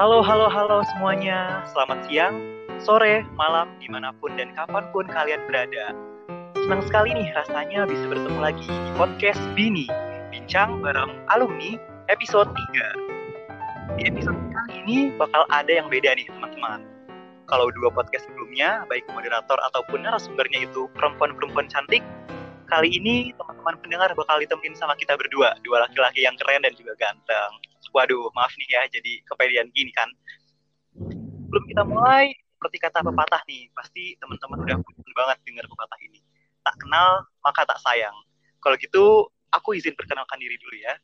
Halo, halo, halo semuanya. Selamat siang, sore, malam, di mana pun dan kapan pun kalian berada. Senang sekali nih rasanya bisa bertemu lagi di podcast Bini, Bincang bareng Alumni episode 3. Di episode kali ini bakal ada yang beda nih teman-teman. Kalau dua podcast sebelumnya, baik moderator ataupun narasumbernya itu perempuan-perempuan cantik, kali ini teman-teman pendengar bakal ditemenin sama kita berdua, dua laki-laki yang keren dan juga ganteng. Waduh, maaf nih ya, jadi kepedean gini kan. Belum kita mulai, seperti kata pepatah nih, pasti teman-teman udah bosan banget dengar pepatah ini. Tak kenal, maka tak sayang. Kalau gitu, aku izin perkenalkan diri dulu ya.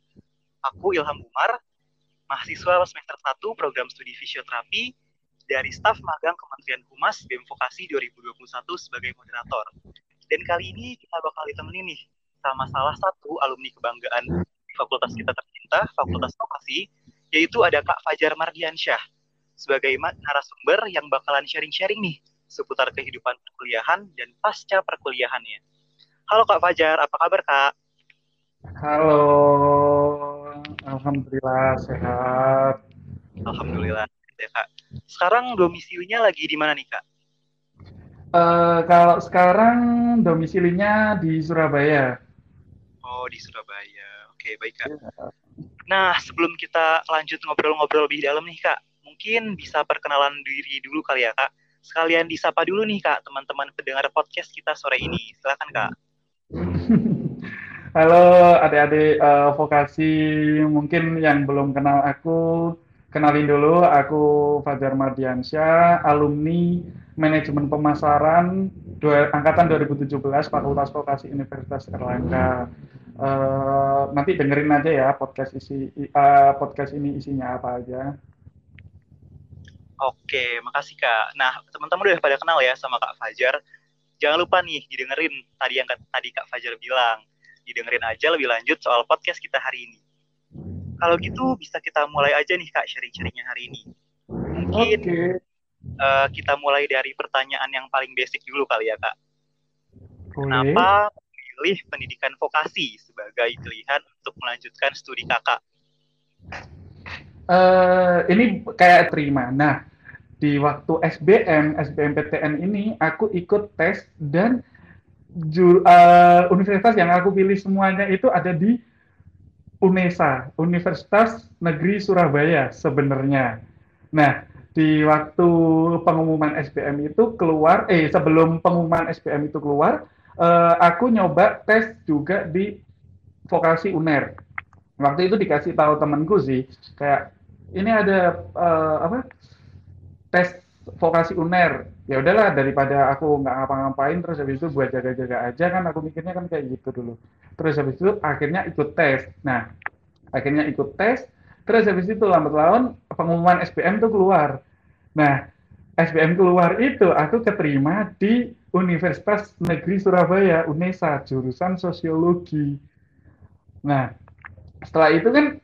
Aku Ilham Umar, mahasiswa semester 1 program studi fisioterapi dari staf magang Kementerian Humas BEM Vokasi 2021 sebagai moderator. Dan kali ini kita bakal ditemenin nih sama salah satu alumni kebanggaan fakultas kita tercinta, Fakultas Vokasi, yaitu ada Kak Fajar Mardiansyah sebagai narasumber yang bakalan sharing-sharing nih seputar kehidupan perkuliahan dan pasca perkuliahannya. Halo Kak Fajar, apa kabar Kak? Halo, Alhamdulillah sehat. Alhamdulillah ya Kak. Sekarang domisilinya lagi di mana nih Kak? Uh, kalau sekarang domisilinya di Surabaya. Oh, di Surabaya. Oke, baik Kak. Ya. Nah, sebelum kita lanjut ngobrol-ngobrol lebih dalam nih Kak, mungkin bisa perkenalan diri dulu kali ya Kak. Sekalian disapa dulu nih Kak, teman-teman pendengar podcast kita sore ini. Silakan Kak. Halo adik-adik uh, vokasi, mungkin yang belum kenal aku, kenalin dulu, aku Fajar Mardiansyah, alumni Manajemen Pemasaran dua, angkatan 2017 Fakultas Vokasi Universitas Erlangga. Uh, nanti dengerin aja ya podcast isi uh, podcast ini isinya apa aja. Oke, makasih Kak. Nah, teman-teman udah pada kenal ya sama Kak Fajar. Jangan lupa nih didengerin tadi yang tadi Kak Fajar bilang. Didengerin aja lebih lanjut soal podcast kita hari ini. Kalau gitu bisa kita mulai aja nih Kak sharing-sharingnya hari ini. Mungkin okay uh, kita mulai dari pertanyaan yang paling basic dulu kali ya kak. Kenapa memilih pendidikan vokasi sebagai pilihan untuk melanjutkan studi kakak? Uh, ini kayak terima. Nah, di waktu SBM, SBMPTN ini aku ikut tes dan ju, uh, universitas yang aku pilih semuanya itu ada di UNESA, Universitas Negeri Surabaya sebenarnya. Nah, di waktu pengumuman SBM itu keluar, eh sebelum pengumuman SBM itu keluar, uh, aku nyoba tes juga di vokasi UNER. Waktu itu dikasih tahu temanku sih, kayak ini ada uh, apa tes vokasi UNER. Ya udahlah daripada aku nggak ngapa-ngapain terus habis itu buat jaga-jaga aja kan aku mikirnya kan kayak gitu dulu. Terus habis itu akhirnya ikut tes. Nah, akhirnya ikut tes Terus habis itu lambat laun pengumuman SBM itu keluar. Nah, SBM keluar itu aku keterima di Universitas Negeri Surabaya, UNESA, jurusan sosiologi. Nah, setelah itu kan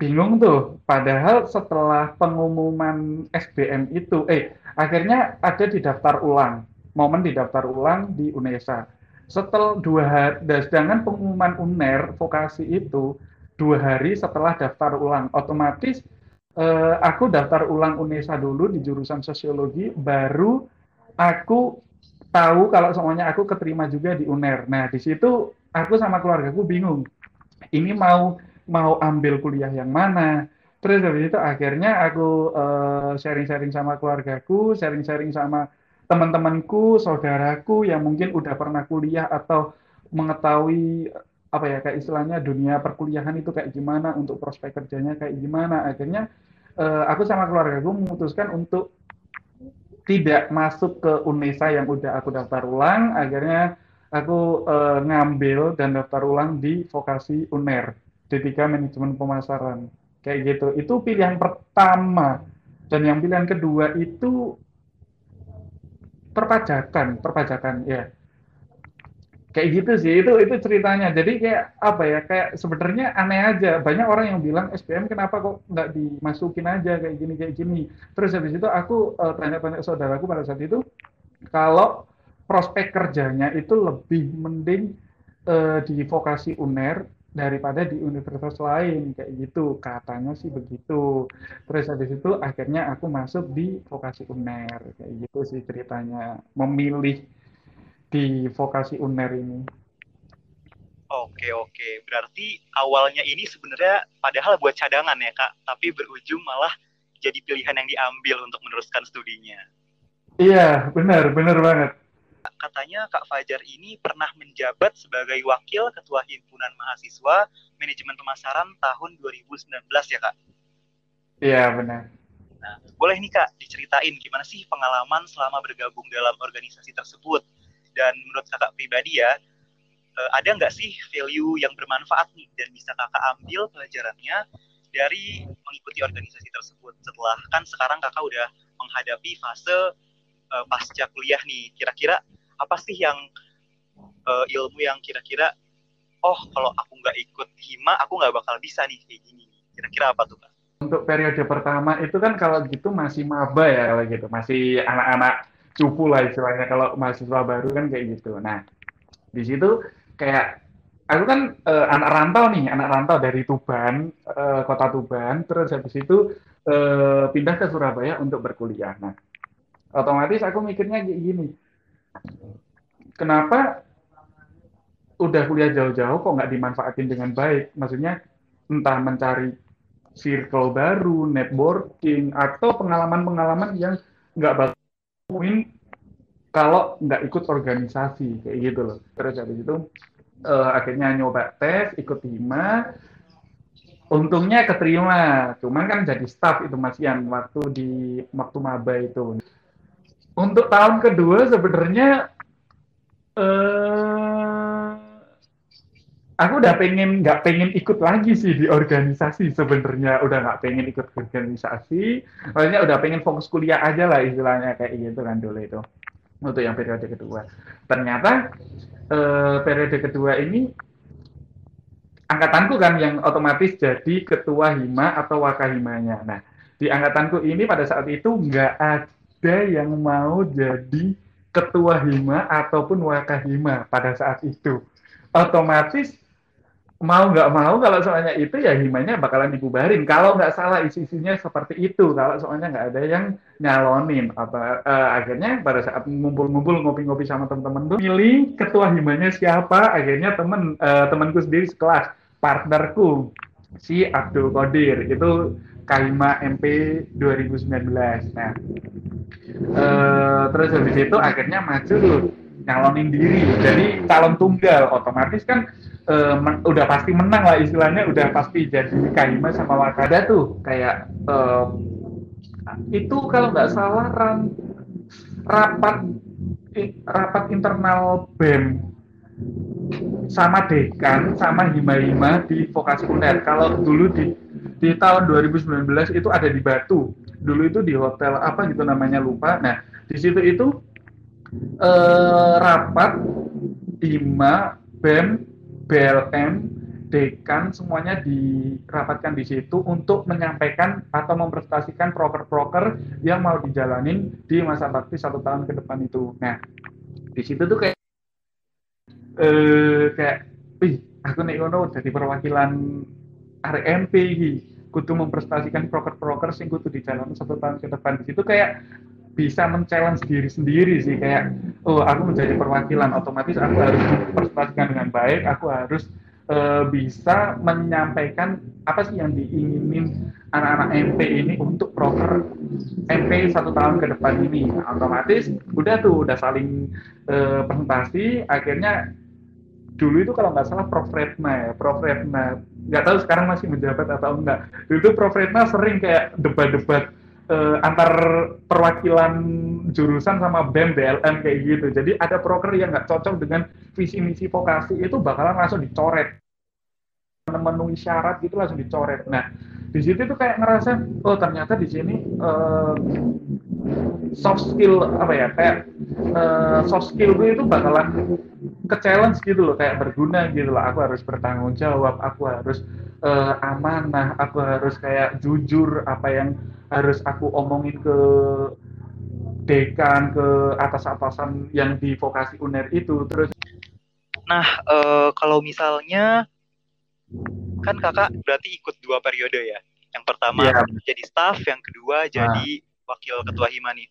bingung tuh. Padahal setelah pengumuman SBM itu, eh, akhirnya ada di daftar ulang. Momen di daftar ulang di UNESA. Setelah dua hari, sedangkan pengumuman UNER vokasi itu dua hari setelah daftar ulang. Otomatis eh, aku daftar ulang UNESA dulu di jurusan sosiologi, baru aku tahu kalau semuanya aku keterima juga di UNER. Nah, di situ aku sama keluargaku bingung. Ini mau mau ambil kuliah yang mana? Terus dari itu akhirnya aku eh, sharing-sharing uh, sama keluargaku, sharing-sharing sama teman-temanku, saudaraku yang mungkin udah pernah kuliah atau mengetahui apa ya kayak istilahnya dunia perkuliahan itu kayak gimana untuk prospek kerjanya kayak gimana. Akhirnya uh, aku sama keluarga gue memutuskan untuk tidak masuk ke UNESA yang udah aku daftar ulang. Akhirnya aku uh, ngambil dan daftar ulang di vokasi UNER D3 manajemen pemasaran. Kayak gitu. Itu pilihan pertama. Dan yang pilihan kedua itu perpajakan perpajakan ya kayak gitu sih itu itu ceritanya. Jadi kayak apa ya kayak sebenarnya aneh aja. Banyak orang yang bilang SPM kenapa kok nggak dimasukin aja kayak gini kayak gini. Terus habis itu aku uh, tanya-tanya saudaraku pada saat itu kalau prospek kerjanya itu lebih mending uh, di vokasi UNER daripada di universitas lain kayak gitu. Katanya sih begitu. Terus habis itu akhirnya aku masuk di vokasi UNER kayak gitu sih ceritanya. Memilih di vokasi UNER ini Oke oke, berarti awalnya ini sebenarnya padahal buat cadangan ya kak, tapi berujung malah jadi pilihan yang diambil untuk meneruskan studinya. Iya, benar, benar banget katanya Kak Fajar ini pernah menjabat sebagai Wakil Ketua Himpunan Mahasiswa Manajemen Pemasaran tahun 2019 ya Kak? Iya benar. Nah, boleh nih Kak diceritain gimana sih pengalaman selama bergabung dalam organisasi tersebut? Dan menurut Kakak pribadi ya, eh, ada nggak sih value yang bermanfaat nih dan bisa Kakak ambil pelajarannya dari mengikuti organisasi tersebut? Setelah kan sekarang Kakak udah menghadapi fase uh, pasca kuliah nih. Kira-kira apa sih yang uh, ilmu yang kira-kira oh kalau aku nggak ikut hima aku nggak bakal bisa nih kayak gini. Kira-kira apa tuh kak? Untuk periode pertama itu kan kalau gitu masih maba ya kalau gitu. Masih anak-anak cupu lah istilahnya kalau mahasiswa baru kan kayak gitu. Nah di situ kayak aku kan uh, anak rantau nih anak rantau dari Tuban uh, kota Tuban terus habis itu uh, pindah ke Surabaya untuk berkuliah. Nah otomatis aku mikirnya kayak gini kenapa udah kuliah jauh-jauh kok nggak dimanfaatin dengan baik? Maksudnya entah mencari circle baru, networking, atau pengalaman-pengalaman yang nggak bakal kalau nggak ikut organisasi kayak gitu loh. Terus habis itu uh, akhirnya nyoba tes, ikut lima, untungnya keterima. Cuman kan jadi staff itu Mas Ian waktu di waktu maba itu. Untuk tahun kedua sebenarnya uh, aku udah pengen nggak pengen ikut lagi sih di organisasi sebenarnya. Udah nggak pengen ikut organisasi. Maksudnya udah pengen fokus kuliah aja lah istilahnya kayak gitu kan dulu itu. Untuk yang periode kedua. Ternyata uh, periode kedua ini angkatanku kan yang otomatis jadi ketua hima atau wakahimanya. Nah di angkatanku ini pada saat itu nggak ada yang mau jadi ketua hima ataupun wakahima pada saat itu. Otomatis mau nggak mau kalau soalnya itu ya himanya bakalan dibubarin. Kalau nggak salah isi-isinya seperti itu. Kalau soalnya nggak ada yang nyalonin. Apa uh, akhirnya pada saat ngumpul-ngumpul ngopi-ngopi sama teman-teman tuh pilih ketua himanya siapa. Akhirnya temen uh, temanku sendiri sekelas partnerku si Abdul Qadir itu Kahima MP 2019. Nah, uh, terus habis itu akhirnya maju nyalonin diri. Jadi calon tunggal otomatis kan uh, udah pasti menang lah istilahnya udah pasti jadi Kaima sama Wakada tuh. Kayak uh, itu kalau nggak salah ran, rapat rapat internal BEM sama dekan sama hima-hima di vokasi uner. Kalau dulu di di tahun 2019 itu ada di Batu. Dulu itu di hotel apa gitu namanya lupa. Nah di situ itu eh, rapat IMA, BEM, BLM, dekan semuanya dirapatkan di situ untuk menyampaikan atau mempresentasikan proker-proker yang mau dijalanin di masa bakti satu tahun ke depan itu. Nah di situ tuh kayak eh, kayak, wih aku nih ngono jadi perwakilan RMP kudu memprestasikan proker-proker sing kudu di jalan satu tahun ke depan di situ kayak bisa men-challenge diri sendiri sih kayak oh aku menjadi perwakilan otomatis aku harus memprestasikan dengan baik aku harus uh, bisa menyampaikan apa sih yang diinginin anak-anak MP ini untuk proker MP satu tahun ke depan ini. Nah, otomatis udah tuh udah saling uh, presentasi akhirnya dulu itu kalau nggak salah Prof. Retna ya Prof. Retna nggak tahu sekarang masih menjabat atau enggak. Dulu Prof. Retna sering kayak debat-debat uh, antar perwakilan jurusan sama BEM BLM kayak gitu. Jadi ada proker yang nggak cocok dengan visi misi vokasi itu bakalan langsung dicoret. Memenuhi syarat itu langsung dicoret. Nah di situ tuh kayak ngerasa oh ternyata di sini uh, soft skill apa ya kayak uh, soft skill gue itu bakalan ke challenge gitu loh kayak berguna gitu loh. Aku harus bertanggung jawab aku harus uh, amanah aku harus kayak jujur apa yang harus aku omongin ke dekan ke atas-atasan yang di vokasi uner itu terus nah uh, kalau misalnya kan kakak berarti ikut dua periode ya. Yang pertama yeah. jadi staff, yang kedua nah. jadi wakil ketua hima nih.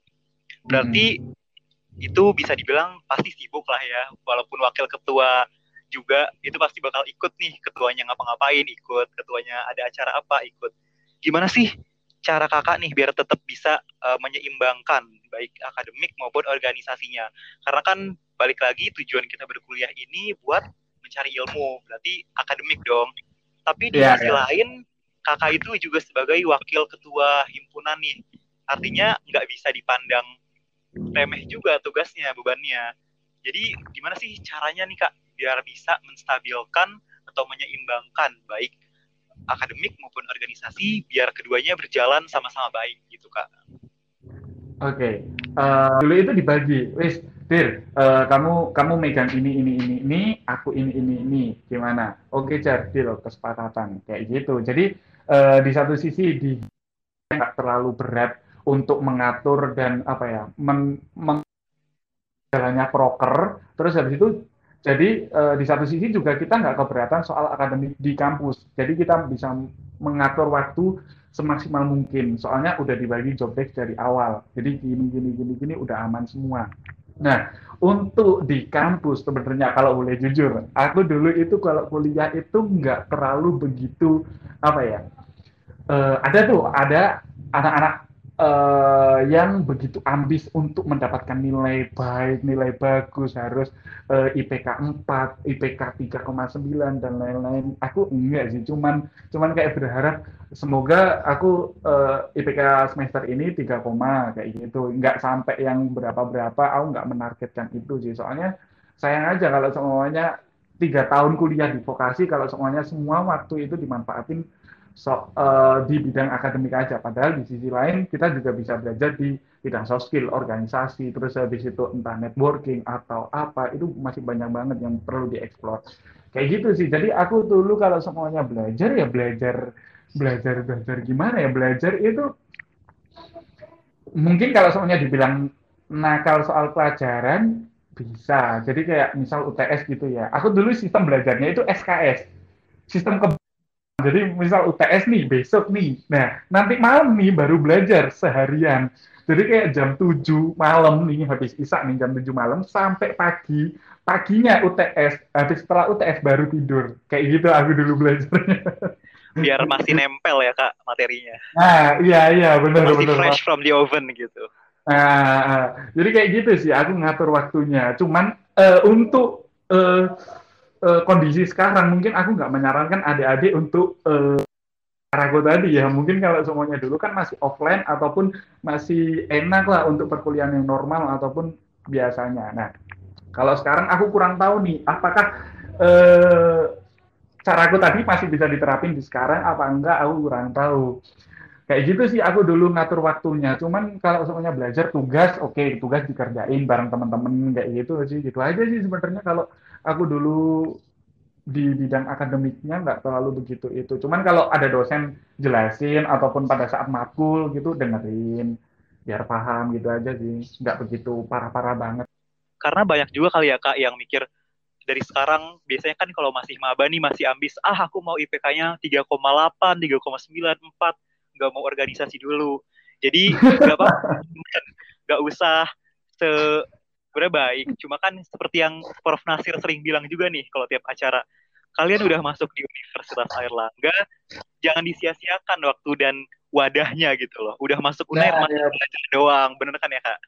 Berarti hmm. itu bisa dibilang pasti sibuk lah ya, walaupun wakil ketua juga itu pasti bakal ikut nih ketuanya ngapa-ngapain ikut ketuanya ada acara apa ikut gimana sih cara kakak nih biar tetap bisa uh, menyeimbangkan baik akademik maupun organisasinya. Karena kan balik lagi tujuan kita berkuliah ini buat mencari ilmu berarti akademik dong. Tapi di yeah, sisi yeah. lain kakak itu juga sebagai wakil ketua himpunan nih. Artinya nggak bisa dipandang remeh juga tugasnya bebannya. Jadi gimana sih caranya nih kak? Biar bisa menstabilkan atau menyeimbangkan baik akademik maupun organisasi biar keduanya berjalan sama-sama baik gitu kak. Oke, okay. uh, eh, dulu itu dibagi, wis, Dir, uh, kamu kamu megang ini ini ini ini, aku ini ini ini, gimana? Oke, okay, Jar, deal, kesepakatan kayak gitu. Jadi uh, di satu sisi di nggak terlalu berat untuk mengatur dan apa ya, men, meng, jalannya proker, terus habis itu jadi uh, di satu sisi juga kita nggak keberatan soal akademik di kampus. Jadi kita bisa mengatur waktu semaksimal mungkin. Soalnya udah dibagi job desk dari awal. Jadi gini gini gini gini udah aman semua. Nah, untuk di kampus sebenarnya kalau boleh jujur, aku dulu itu kalau kuliah itu nggak terlalu begitu apa ya. Uh, ada tuh ada anak-anak uh, yang begitu ambis untuk mendapatkan nilai baik, nilai bagus, harus uh, IPK 4, IPK 3,9 dan lain-lain. Aku enggak sih, cuman cuman kayak berharap semoga aku uh, eh, IPK semester ini 3, kayak gitu. Enggak sampai yang berapa-berapa, aku enggak menargetkan itu sih. Soalnya sayang aja kalau semuanya tiga tahun kuliah di vokasi, kalau semuanya semua waktu itu dimanfaatin so, uh, di bidang akademik aja. Padahal di sisi lain kita juga bisa belajar di bidang soft skill, organisasi, terus habis itu entah networking atau apa, itu masih banyak banget yang perlu dieksplor. Kayak gitu sih. Jadi aku dulu kalau semuanya belajar ya belajar belajar belajar gimana ya belajar itu mungkin kalau semuanya dibilang nakal soal pelajaran bisa. Jadi kayak misal UTS gitu ya. Aku dulu sistem belajarnya itu SKS. Sistem ke jadi misal UTS nih besok nih. Nah, nanti malam nih baru belajar seharian. Jadi kayak jam 7 malam nih habis isak nih jam 7 malam sampai pagi. Paginya UTS, habis setelah UTS baru tidur. Kayak gitu aku dulu belajarnya. Biar masih nempel ya Kak materinya. Nah, iya iya benar benar. Masih fresh from the oven gitu. Nah, jadi kayak gitu sih aku ngatur waktunya. Cuman uh, untuk uh, uh, kondisi sekarang mungkin aku nggak menyarankan adik-adik untuk uh, tadi ya mungkin kalau semuanya dulu kan masih offline ataupun masih enak lah untuk perkuliahan yang normal ataupun biasanya. Nah kalau sekarang aku kurang tahu nih apakah eh, caraku tadi masih bisa diterapin di sekarang apa enggak aku kurang tahu. Kayak gitu sih aku dulu ngatur waktunya. Cuman kalau semuanya belajar tugas, oke okay, tugas dikerjain bareng teman-teman kayak gitu sih. Gitu aja sih sebenarnya kalau aku dulu di bidang akademiknya nggak terlalu begitu itu. Cuman kalau ada dosen jelasin ataupun pada saat makul gitu dengerin biar paham gitu aja sih. Nggak begitu parah-parah banget. Karena banyak juga kali ya kak yang mikir dari sekarang biasanya kan kalau masih maba nih masih ambis ah aku mau IPK-nya 3,8, 3,9, 4 nggak mau organisasi dulu. Jadi nggak apa nggak usah se sebenarnya baik. Cuma kan seperti yang Prof Nasir sering bilang juga nih kalau tiap acara, kalian udah masuk di Universitas Airlangga, jangan disia-siakan waktu dan wadahnya gitu loh. Udah masuk UNER nah, masih ya. belajar doang, bener kan ya kak?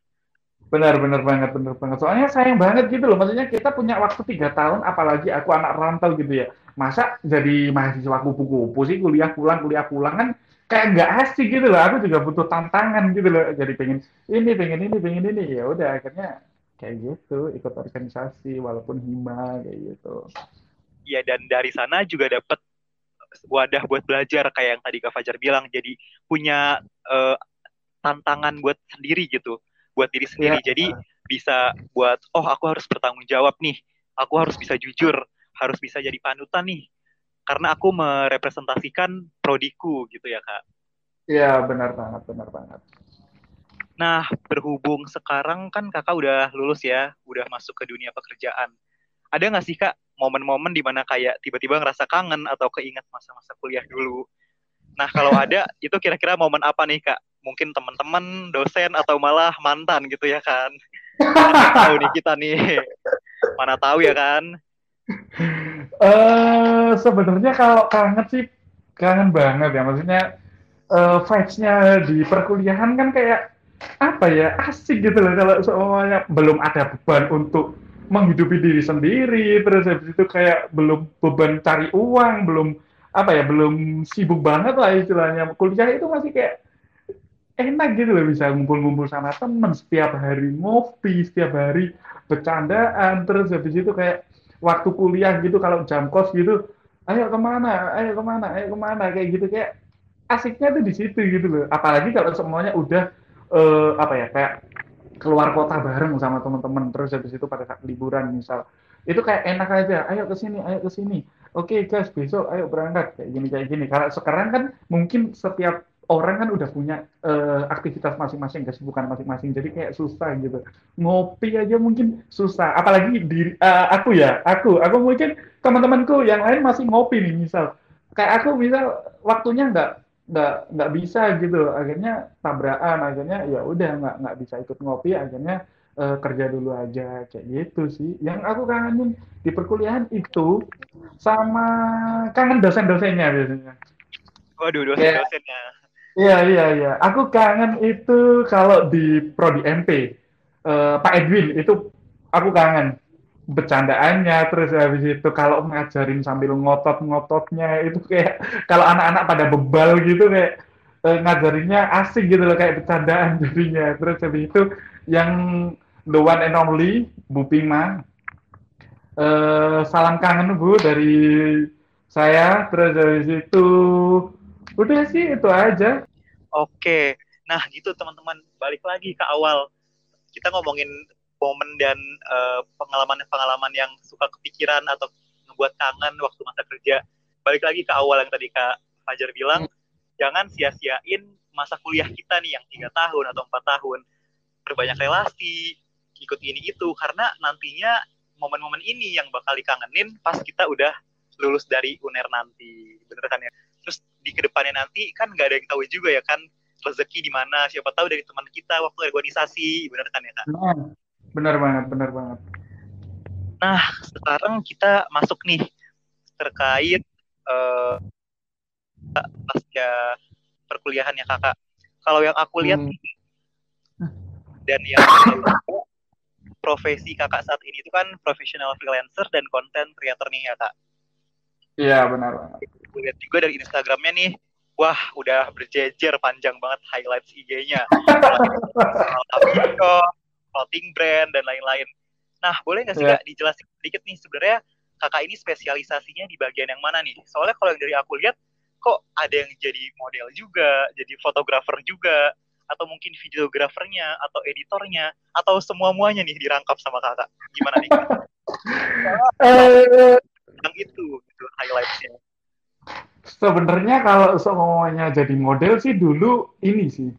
Benar, benar banget, benar banget. Soalnya sayang banget gitu loh. Maksudnya kita punya waktu tiga tahun, apalagi aku anak rantau gitu ya. Masa jadi mahasiswa kupu-kupu sih kuliah pulang, kuliah pulang kan kayak nggak asik gitu loh. Aku juga butuh tantangan gitu loh. Jadi pengen ini, pengen ini, pengen ini. Ya udah akhirnya kayak gitu ikut organisasi walaupun hima kayak gitu. Iya dan dari sana juga dapat wadah buat belajar kayak yang tadi Kak Fajar bilang. Jadi punya uh, tantangan buat sendiri gitu buat diri sendiri. Ya. jadi bisa buat oh aku harus bertanggung jawab nih. Aku harus bisa jujur harus bisa jadi panutan nih. Karena aku merepresentasikan prodiku gitu ya kak. Iya benar banget benar banget Nah, berhubung sekarang kan kakak udah lulus ya, udah masuk ke dunia pekerjaan. ada nggak sih kak momen-momen di mana kayak tiba-tiba ngerasa kangen atau keinget masa-masa kuliah dulu? Nah kalau ada itu kira-kira momen apa nih kak? Mungkin teman-teman dosen atau malah mantan gitu ya kan? Tahu nih kita nih. Mana tahu ya kan? Uh, sebenarnya kalau kangen sih kangen banget ya. Maksudnya uh, vibes-nya di perkuliahan kan kayak apa ya? Asik gitu loh kalau semuanya belum ada beban untuk menghidupi diri sendiri. Terus habis itu kayak belum beban cari uang belum apa ya belum sibuk banget lah istilahnya. Kuliah itu masih kayak enak gitu loh bisa ngumpul-ngumpul sama temen. Setiap hari ngopi setiap hari bercandaan. Terus habis itu kayak waktu kuliah gitu kalau jam kos gitu ayo ke mana? Ayo ke mana? Ayo ke mana? Kayak gitu kayak asiknya tuh di situ gitu loh. Apalagi kalau semuanya udah uh, apa ya kayak keluar kota bareng sama teman-teman terus habis itu pada saat liburan misal. Itu kayak enak aja ayo ke sini ayo ke sini. Oke okay, guys besok ayo berangkat kayak gini kayak gini. Kalau sekarang kan mungkin setiap orang kan udah punya uh, aktivitas masing-masing kesibukan masing-masing. Jadi kayak susah gitu. Ngopi aja mungkin susah. Apalagi di uh, aku ya aku. Aku mungkin teman-temanku yang lain masih ngopi nih misal. Kayak aku misal waktunya nggak nggak nggak bisa gitu akhirnya tabrakan akhirnya ya udah nggak nggak bisa ikut ngopi akhirnya uh, kerja dulu aja kayak gitu sih. Yang aku kangenin di perkuliahan itu sama kangen dosen-dosennya biasanya. Waduh dosen-dosennya. Iya iya iya. Aku kangen itu kalau di prodi MP uh, Pak Edwin itu aku kangen bercandaannya terus habis itu kalau ngajarin sambil ngotot-ngototnya itu kayak kalau anak-anak pada bebal gitu kayak eh, ngajarinnya asik gitu loh kayak bercandaan jadinya. Terus habis itu yang the one and only Bu Pima. Eh, salam kangen Bu dari saya. Terus habis itu udah sih itu aja. Oke. Nah gitu teman-teman. Balik lagi ke awal. Kita ngomongin momen dan eh, pengalaman-pengalaman yang suka kepikiran atau ngebuat kangen waktu masa kerja. Balik lagi ke awal yang tadi Kak Fajar bilang, jangan sia-siain masa kuliah kita nih yang tiga tahun atau empat tahun. Berbanyak relasi, ikut ini itu, karena nantinya momen-momen ini yang bakal dikangenin pas kita udah lulus dari UNER nanti. Bener kan ya? Terus di ke depannya nanti kan nggak ada yang tahu juga ya kan rezeki di mana siapa tahu dari teman kita waktu organisasi bener kan ya kan Benar banget, benar banget. Nah, sekarang kita masuk nih terkait uh, pasca perkuliahannya kakak. Kalau yang aku lihat hmm. dan yang profesi kakak saat ini itu kan profesional freelancer dan content creator nih ya kak. Iya benar. Lihat juga dari Instagramnya nih, wah udah berjejer panjang banget highlights IG-nya. clothing brand dan lain-lain. Nah, boleh nggak sih yeah. kak dijelasin sedikit nih sebenarnya kakak ini spesialisasinya di bagian yang mana nih? Soalnya kalau yang dari aku lihat kok ada yang jadi model juga, jadi fotografer juga, atau mungkin videografernya, atau editornya, atau semua muanya nih dirangkap sama kakak. Gimana nih? uh, yang itu, itu highlightnya. Sebenarnya kalau semuanya jadi model sih dulu ini sih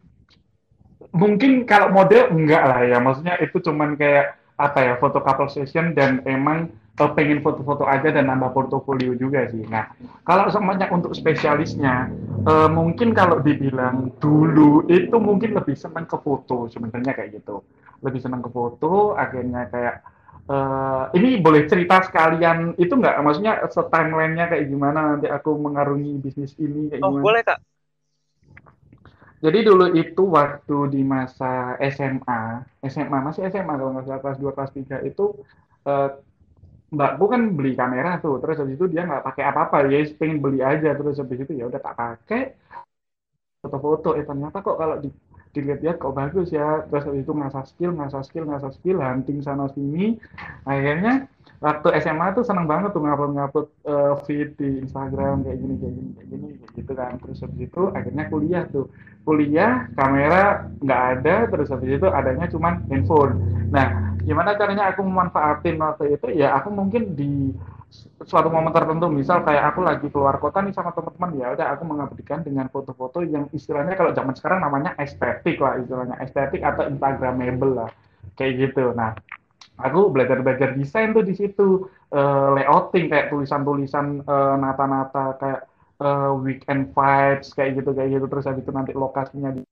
mungkin kalau model enggak lah ya maksudnya itu cuman kayak apa ya foto couple session dan emang pengen foto-foto aja dan nambah portofolio juga sih. Nah, kalau semuanya untuk spesialisnya, uh, mungkin kalau dibilang dulu itu mungkin lebih senang ke foto sebenarnya kayak gitu. Lebih senang ke foto, akhirnya kayak uh, ini boleh cerita sekalian itu nggak? Maksudnya timelinenya kayak gimana nanti aku mengarungi bisnis ini kayak oh, gimana? boleh kak. Jadi dulu itu waktu di masa SMA, SMA masih SMA kalau nggak salah kelas 2 kelas 3 itu uh, Mbak Bu kan beli kamera tuh, terus habis itu dia nggak pakai apa-apa, ya pengen beli aja, terus habis itu ya udah tak pakai foto-foto, eh ternyata kok kalau di, dilihat-lihat kok bagus ya, terus habis itu ngasah skill, ngasah skill, ngasah skill, hunting sana sini, akhirnya waktu SMA tuh seneng banget tuh ngupload-ngupload uh, feed di Instagram kayak gini kayak gini kayak gini gitu kan. Terus habis itu akhirnya kuliah tuh. Kuliah kamera nggak ada terus habis itu adanya cuma handphone. Nah gimana caranya aku memanfaatin waktu itu? Ya aku mungkin di suatu momen tertentu misal kayak aku lagi keluar kota nih sama teman-teman ya udah aku mengabdikan dengan foto-foto yang istilahnya kalau zaman sekarang namanya estetik lah istilahnya estetik atau instagramable lah kayak gitu. Nah aku belajar-belajar desain tuh di situ uh, layouting kayak tulisan-tulisan uh, nata-nata kayak uh, weekend vibes kayak gitu kayak gitu terus habis itu nanti lokasinya di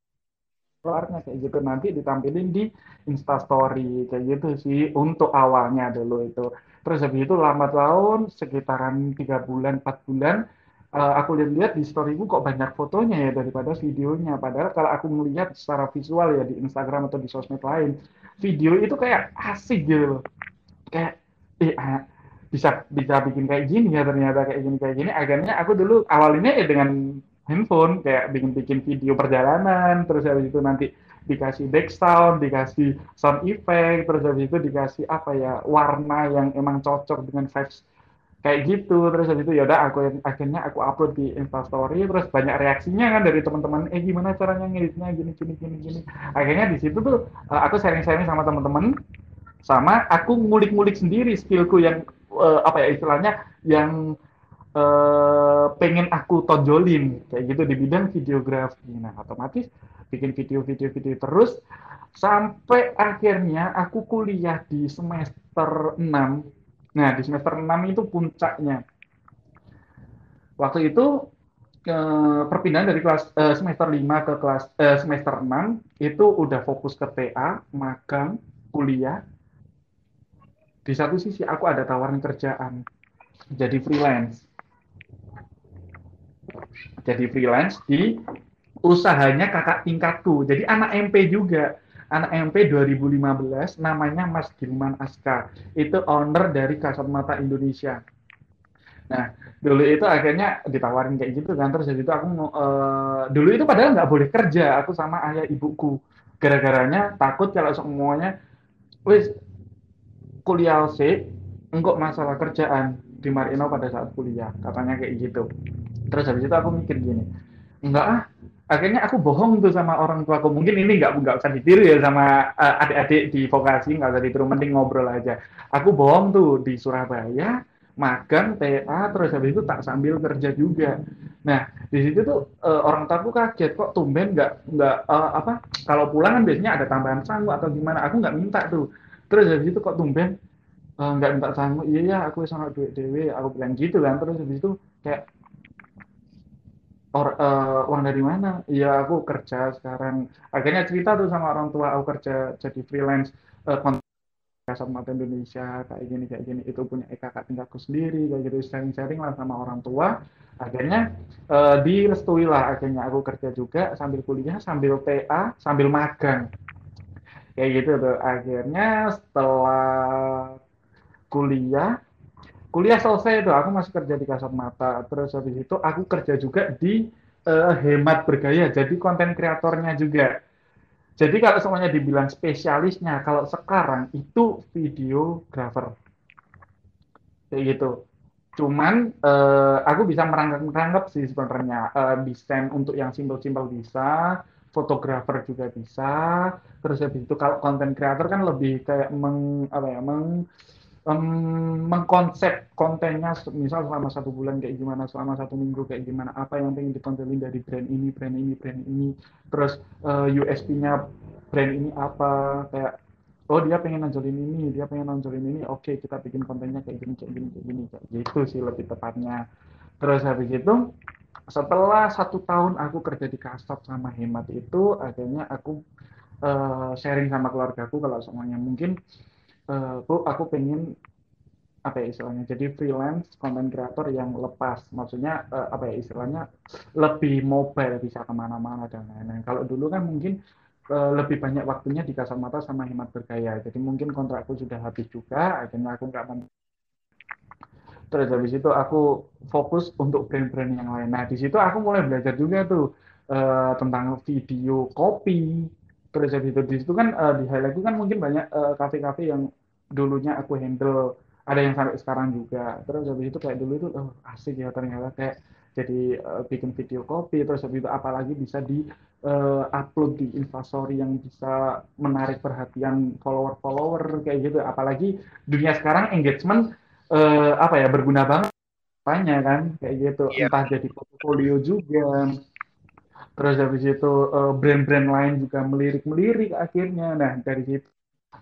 luarnya kayak gitu. Nanti ditampilin di instastory kayak gitu sih untuk awalnya dulu itu. Terus habis itu lambat laun sekitaran tiga bulan empat bulan uh, aku lihat-lihat di storyku kok banyak fotonya ya daripada videonya. Padahal kalau aku melihat secara visual ya di Instagram atau di sosmed lain video itu kayak asik gitu loh. Kayak eh ah, bisa bisa bikin kayak gini ya ternyata kayak gini kayak gini. Akhirnya aku dulu awalnya ya dengan handphone kayak bikin bikin video perjalanan terus habis itu nanti dikasih back dikasih sound effect terus habis itu dikasih apa ya warna yang emang cocok dengan vibes kayak gitu. Terus habis itu ya udah aku akhirnya aku upload di instastory terus banyak reaksinya kan dari teman-teman eh gimana caranya ngeditnya? Gini gini gini gini. Akhirnya di situ tuh eh, aku sharing-sharing sama teman-teman sama aku ngulik-ngulik sendiri skillku yang uh, apa ya istilahnya yang uh, pengen aku tonjolin kayak gitu di bidang videografi. Nah, otomatis bikin video-video video terus sampai akhirnya aku kuliah di semester 6. Nah, di semester 6 itu puncaknya. Waktu itu eh, perpindahan dari kelas eh, semester 5 ke kelas eh, semester 6 itu udah fokus ke TA, magang, kuliah. Di satu sisi aku ada tawaran kerjaan jadi freelance jadi freelance di usahanya kakak tingkatku. Jadi anak MP juga. Anak MP 2015 namanya Mas Gilman Aska. Itu owner dari Kasat Mata Indonesia. Nah, dulu itu akhirnya ditawarin kayak gitu kan. Terus jadi itu aku uh, dulu itu padahal nggak boleh kerja. Aku sama ayah ibuku. Gara-garanya takut kalau semuanya wis kuliah sih, enggak masalah kerjaan di Marino pada saat kuliah. Katanya kayak gitu terus habis itu aku mikir gini enggak ah akhirnya aku bohong tuh sama orang tua aku mungkin ini nggak nggak usah ditiru ya sama uh, adik-adik di vokasi nggak usah ditiru mending ngobrol aja. Aku bohong tuh di Surabaya magang TA terus habis itu tak sambil kerja juga. Nah di situ tuh uh, orang tua aku kaget kok tumben nggak nggak uh, apa kalau pulang kan biasanya ada tambahan sanggup atau gimana? Aku nggak minta tuh. Terus habis itu kok tumben? Nggak uh, minta sanggup. Iya ya aku sama duit dewe aku bilang gitu kan terus habis itu kayak or, uh, uang dari mana? Iya aku kerja sekarang. Akhirnya cerita tuh sama orang tua aku kerja jadi freelance uh, sama Indonesia kayak gini kayak gini. Itu punya kakak tingkatku sendiri kayak gitu. Sharing-sharing lah sama orang tua. Akhirnya uh, direstui lah akhirnya. Aku kerja juga sambil kuliah sambil TA sambil magang. Kayak gitu tuh. Akhirnya setelah kuliah kuliah selesai itu aku masih kerja di kasat mata. Terus habis itu aku kerja juga di uh, hemat bergaya jadi konten kreatornya juga. Jadi kalau semuanya dibilang spesialisnya kalau sekarang itu videografer kayak gitu. Cuman uh, aku bisa merangkap-merangkap sih sebenarnya. Uh, desain untuk yang simpel-simpel bisa fotografer juga bisa. Terus habis itu kalau konten kreator kan lebih kayak meng apa ya meng um, mengkonsep kontennya misal selama satu bulan kayak gimana selama satu minggu kayak gimana apa yang pengen ditonjolin dari brand ini brand ini brand ini terus uh, eh, USP-nya brand ini apa kayak oh dia pengen nonjolin ini dia pengen nonjolin ini oke okay, kita bikin kontennya kayak gini kayak gini kayak gini kayak gitu sih lebih tepatnya. Terus habis itu setelah satu tahun aku kerja di kasat sama hemat itu akhirnya aku uh, sharing sama keluargaku kalau semuanya mungkin aku pengen apa ya istilahnya jadi freelance content creator yang lepas. Maksudnya uh, apa ya istilahnya lebih mobile bisa ke mana-mana dan lain-lain. Kalau dulu kan mungkin uh, lebih banyak waktunya di kasar mata sama hemat bergaya. Jadi mungkin kontrakku sudah habis juga akhirnya aku nggak mem terus habis itu aku fokus untuk brand-brand yang lain. Nah di situ aku mulai belajar juga tuh uh, tentang video copy terus habis itu di situ kan uh, di highlight itu kan mungkin banyak kafe-kafe uh, yang dulunya aku handle. Ada yang sampai sekarang juga. Terus habis itu kayak dulu itu oh, asik ya ternyata. Kayak jadi uh, bikin video copy terus habis itu apalagi bisa di uh, upload di instastory yang bisa menarik perhatian follower-follower kayak gitu. Apalagi dunia sekarang engagement uh, apa ya berguna banget. Banyak kan kayak gitu. Yeah. entah jadi portfolio juga terus habis itu brand-brand lain juga melirik-melirik akhirnya nah dari situ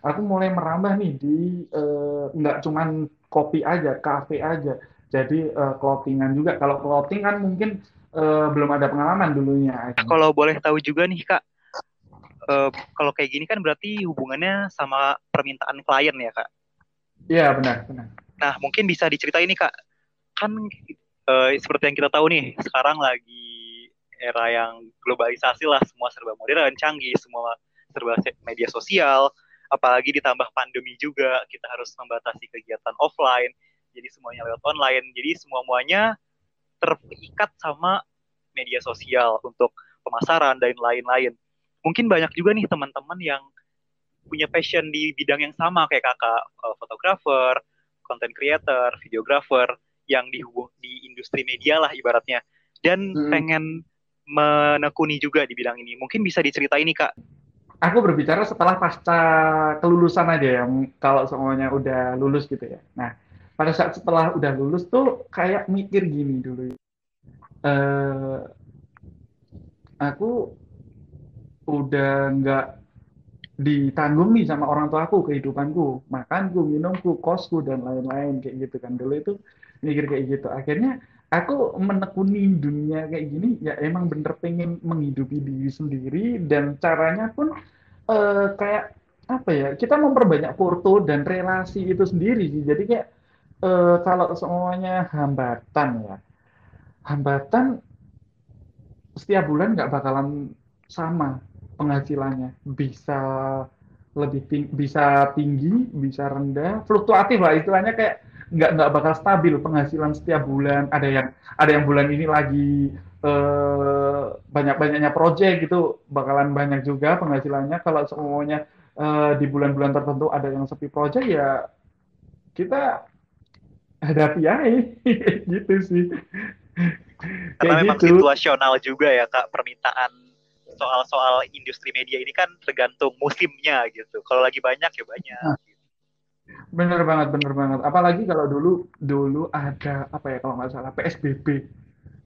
aku mulai merambah nih di uh, nggak cuman kopi aja, kafe aja. Jadi uh, clothingan juga. Kalau clothing kan mungkin uh, belum ada pengalaman dulunya. Nah, kalau boleh tahu juga nih kak, uh, kalau kayak gini kan berarti hubungannya sama permintaan klien ya kak? Iya benar benar. Nah mungkin bisa diceritain nih kak, kan uh, seperti yang kita tahu nih sekarang lagi era yang globalisasi lah, semua serba modern, canggih, semua serba media sosial, apalagi ditambah pandemi juga kita harus membatasi kegiatan offline jadi semuanya lewat online jadi semua muanya terikat sama media sosial untuk pemasaran dan lain-lain mungkin banyak juga nih teman-teman yang punya passion di bidang yang sama kayak kakak uh, fotografer, content creator, videographer yang di di industri media lah ibaratnya dan hmm. pengen menekuni juga di bidang ini. Mungkin bisa diceritain nih kak aku berbicara setelah pasca kelulusan aja yang kalau semuanya udah lulus gitu ya. Nah, pada saat setelah udah lulus tuh kayak mikir gini dulu. Uh, aku udah nggak ditanggung nih sama orang tua aku kehidupanku, makanku, minumku, kosku dan lain-lain kayak gitu kan. Dulu itu mikir kayak gitu. Akhirnya aku menekuni dunia kayak gini ya emang bener pengen menghidupi diri sendiri dan caranya pun uh, kayak apa ya kita memperbanyak foto dan relasi itu sendiri sih. Jadi kayak uh, kalau semuanya hambatan ya hambatan setiap bulan nggak bakalan sama penghasilannya. Bisa lebih ting bisa tinggi bisa rendah fluktuatif lah istilahnya kayak nggak nggak bakal stabil penghasilan setiap bulan. Ada yang ada yang bulan ini lagi eh, banyak banyaknya proyek gitu bakalan banyak juga penghasilannya. Kalau semuanya eh, di bulan-bulan tertentu ada yang sepi proyek ya kita hadapi aja. Gitu sih. Karena Kayak memang gitu. situasional juga ya kak permintaan soal-soal industri media ini kan tergantung musimnya gitu. Kalau lagi banyak ya banyak. Nah Bener banget, bener banget. Apalagi kalau dulu dulu ada apa ya kalau nggak salah PSBB.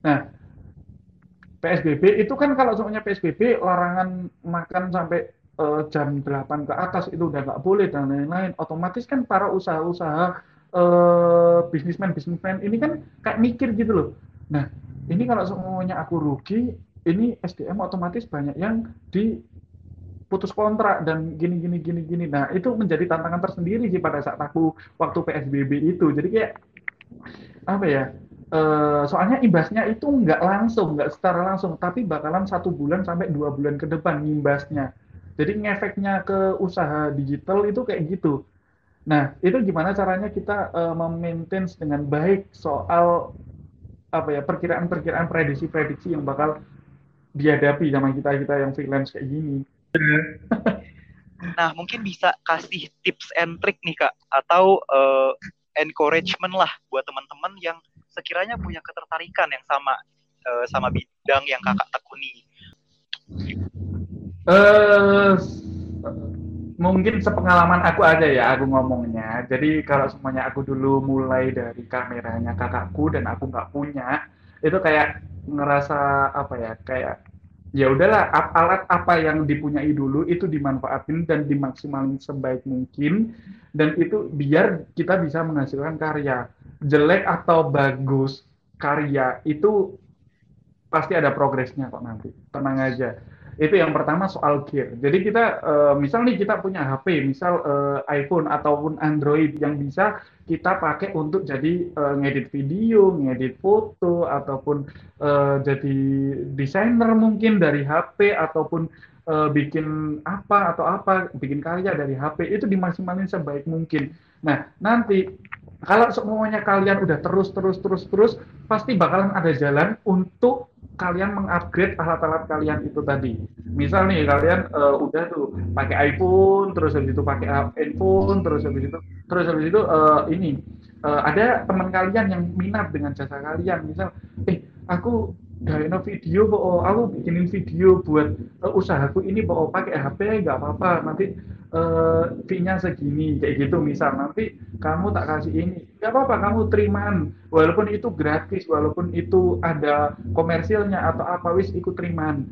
Nah, PSBB itu kan kalau semuanya PSBB larangan makan sampai uh, jam 8 ke atas itu udah nggak boleh dan lain-lain. Otomatis kan para usaha-usaha uh, bisnismen-bisnismen ini kan kayak mikir gitu loh. Nah, ini kalau semuanya aku rugi, ini SDM otomatis banyak yang di putus kontrak dan gini gini gini gini. Nah, itu menjadi tantangan tersendiri sih pada saat aku waktu PSBB itu. Jadi kayak apa ya? E, soalnya imbasnya itu nggak langsung, nggak secara langsung, tapi bakalan satu bulan sampai dua bulan ke depan imbasnya. Jadi ngefeknya ke usaha digital itu kayak gitu. Nah, itu gimana caranya kita e, memaintain dengan baik soal apa ya perkiraan-perkiraan prediksi-prediksi yang bakal dihadapi sama kita kita yang freelance kayak gini. Nah, mungkin bisa kasih tips and trick nih Kak atau uh, encouragement lah buat teman-teman yang sekiranya punya ketertarikan yang sama uh, sama bidang yang Kakak tekuni. Uh, mungkin sepengalaman aku aja ya aku ngomongnya. Jadi kalau semuanya aku dulu mulai dari kameranya kakakku dan aku nggak punya, itu kayak ngerasa apa ya kayak ya udahlah alat apa yang dipunyai dulu itu dimanfaatin dan dimaksimalin sebaik mungkin. Dan itu biar kita bisa menghasilkan karya. Jelek atau bagus karya itu pasti ada progresnya kok nanti. Tenang aja itu yang pertama soal gear. Jadi kita uh, misal nih kita punya HP, misal uh, iPhone ataupun Android yang bisa kita pakai untuk jadi uh, ngedit video, ngedit foto ataupun uh, jadi desainer mungkin dari HP ataupun uh, bikin apa atau apa, bikin karya dari HP itu dimaksimalin sebaik mungkin. Nah, nanti kalau semuanya kalian udah terus terus terus terus pasti bakalan ada jalan untuk kalian mengupgrade alat-alat kalian itu tadi. Misal nih kalian uh, udah tuh pakai iPhone, terus habis itu pakai handphone, terus habis itu terus habis itu uh, ini uh, ada teman kalian yang minat dengan jasa kalian. Misal, eh aku no video oh aku bikinin video buat uh, usahaku ini oh pakai HP nggak apa-apa nanti uh, fee-nya segini kayak gitu misal. Nanti kamu tak kasih ini. Nggak apa-apa kamu terimaan. Walaupun itu gratis walaupun itu ada komersilnya atau apa wis ikut terimaan.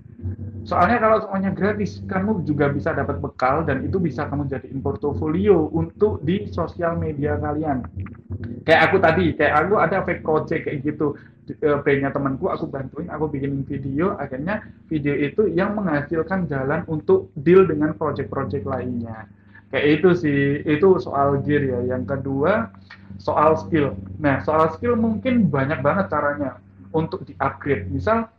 Soalnya kalau semuanya gratis, kamu juga bisa dapat bekal dan itu bisa kamu jadiin portofolio untuk di sosial media kalian. Kayak aku tadi, kayak aku ada fake project kayak gitu. Eh, brandnya temanku, aku bantuin, aku bikin video, akhirnya video itu yang menghasilkan jalan untuk deal dengan project-project lainnya. Kayak itu sih, itu soal gear ya. Yang kedua, soal skill. Nah, soal skill mungkin banyak banget caranya untuk di-upgrade. Misal,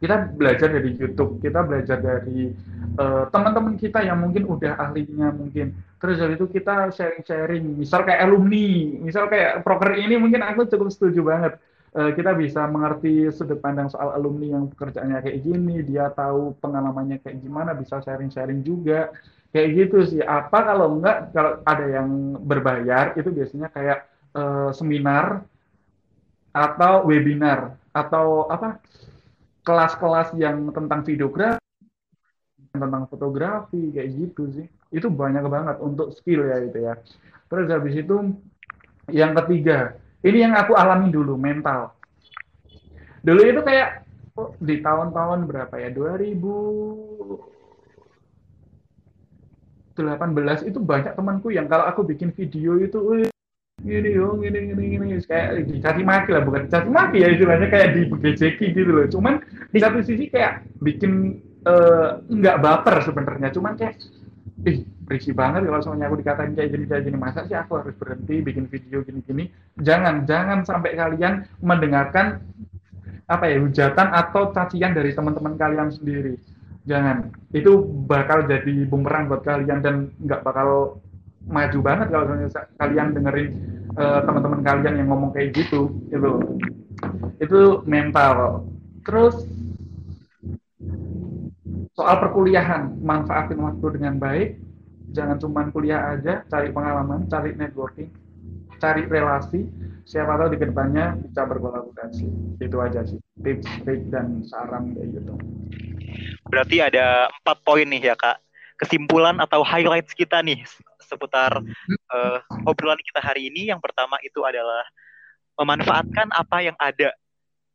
kita belajar dari YouTube, kita belajar dari uh, teman-teman kita yang mungkin udah ahlinya mungkin. Terus dari itu kita sharing-sharing, misal kayak alumni, misal kayak proker ini mungkin aku cukup setuju banget. Uh, kita bisa mengerti sudut pandang soal alumni yang pekerjaannya kayak gini, dia tahu pengalamannya kayak gimana, bisa sharing-sharing juga. Kayak gitu sih. Apa kalau enggak, kalau ada yang berbayar, itu biasanya kayak uh, seminar atau webinar atau apa kelas-kelas yang tentang videografi, tentang fotografi kayak gitu sih. Itu banyak banget untuk skill ya itu ya. Terus habis itu yang ketiga, ini yang aku alami dulu mental. Dulu itu kayak oh, di tahun-tahun berapa ya? 2018 itu banyak temanku yang kalau aku bikin video itu gini yo gini gini gini kayak dicaci maki lah bukan dicaci maki ya istilahnya kayak dibegejeki gitu loh. Cuman di satu sisi kayak bikin uh, nggak baper sebenarnya. Cuman kayak ih berisi banget kalau semuanya aku dikatain kayak gini kayak gini masa sih aku harus berhenti bikin video gini gini jangan jangan sampai kalian mendengarkan apa ya hujatan atau cacian dari teman-teman kalian sendiri. Jangan. Itu bakal jadi bumerang buat kalian dan nggak bakal maju banget kalau kalian dengerin uh, teman-teman kalian yang ngomong kayak gitu itu itu mental. Terus soal perkuliahan manfaatin waktu dengan baik. Jangan cuma kuliah aja cari pengalaman cari networking cari relasi. Siapa tahu di ke depannya bisa berkolaborasi. Itu aja sih tips trik dan saran kayak gitu. Berarti ada empat poin nih ya kak kesimpulan atau highlights kita nih seputar uh, obrolan kita hari ini. Yang pertama itu adalah memanfaatkan apa yang ada.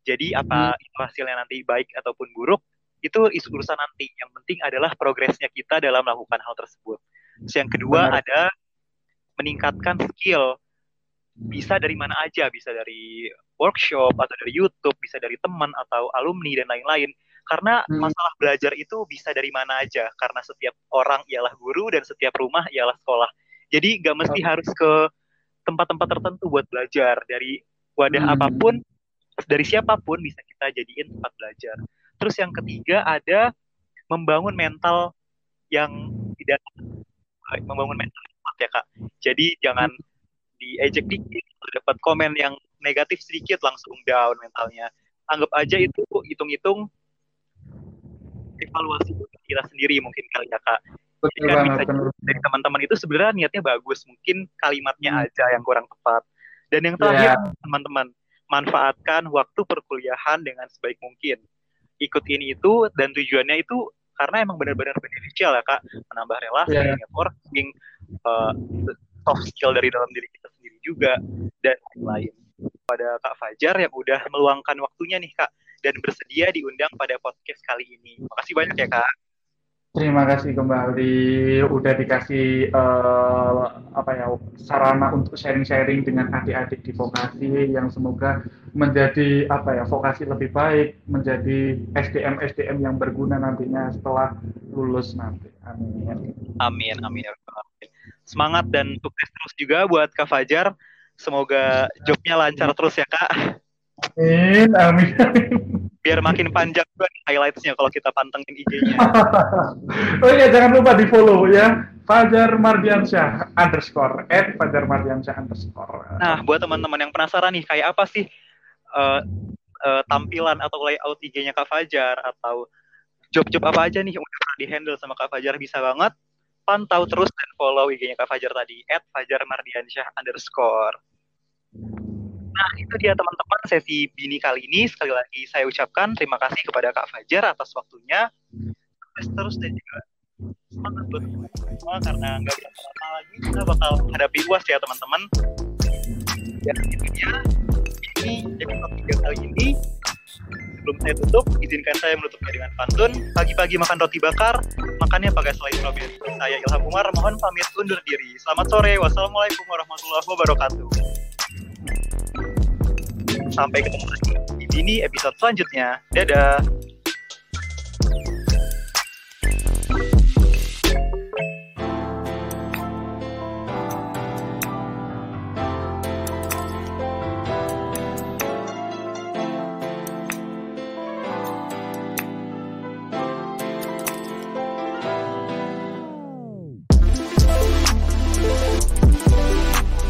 Jadi apa hmm. itu hasilnya nanti baik ataupun buruk itu isu urusan nanti. Yang penting adalah progresnya kita dalam melakukan hal tersebut. Terus yang kedua Benar. ada meningkatkan skill. Bisa dari mana aja, bisa dari workshop atau dari YouTube, bisa dari teman atau alumni dan lain-lain. Karena hmm. masalah belajar itu bisa dari mana aja, karena setiap orang ialah guru dan setiap rumah ialah sekolah. Jadi nggak mesti okay. harus ke tempat-tempat tertentu buat belajar dari wadah hmm. apa pun, dari siapa pun bisa kita jadiin tempat belajar. Terus yang ketiga ada membangun mental yang tidak membangun mental ya kak. Jadi jangan diejek dikit, dapat komen yang negatif sedikit langsung down mentalnya. Anggap aja itu hitung-hitung evaluasi kita sendiri mungkin kali ya kak. Jadi kan bisa dari teman-teman itu sebenarnya niatnya bagus, mungkin kalimatnya hmm. aja yang kurang tepat. Dan yang terakhir yeah. teman-teman manfaatkan waktu perkuliahan dengan sebaik mungkin. Ikut ini itu dan tujuannya itu karena emang benar-benar beneficial ya kak, menambah relasi, yeah. networking, uh, soft skill dari dalam diri kita sendiri juga dan lain-lain. Pada Kak Fajar yang udah meluangkan waktunya nih Kak dan bersedia diundang pada podcast kali ini. Makasih banyak ya kak. Terima kasih kembali udah dikasih uh, apa ya sarana untuk sharing-sharing dengan adik-adik di vokasi yang semoga menjadi apa ya vokasi lebih baik, menjadi SDM SDM yang berguna nantinya setelah lulus nanti. Amin. Amin amin. Amin. Semangat dan sukses terus juga buat Kak Fajar. Semoga jobnya lancar terus ya Kak. Amin, amin. Biar makin panjang juga nih highlightsnya kalau kita pantengin IG-nya. oh iya, jangan lupa di follow ya. Fajar Mardiansyah underscore at Fajar Mardiansyah underscore. Nah, buat teman-teman yang penasaran nih, kayak apa sih uh, uh, tampilan atau layout IG-nya Kak Fajar atau job-job apa aja nih yang udah pernah di-handle sama Kak Fajar bisa banget pantau terus dan follow IG-nya Kak Fajar tadi at Fajar Mardiansyah underscore. Nah, itu dia teman-teman sesi Bini kali ini. Sekali lagi saya ucapkan terima kasih kepada Kak Fajar atas waktunya. Terus terus dan juga semangat buat semua karena nggak bisa lama lagi kita bakal menghadapi UAS ya teman-teman. Ya, itu. Ini episode tiga kali ini. Sebelum saya tutup, izinkan saya menutupnya dengan pantun. Pagi-pagi makan roti bakar, makannya pakai selai strawberry. Saya Ilham Umar, mohon pamit undur diri. Selamat sore, wassalamualaikum warahmatullahi wabarakatuh. Sampai ketemu lagi di Bini episode selanjutnya. Dadah!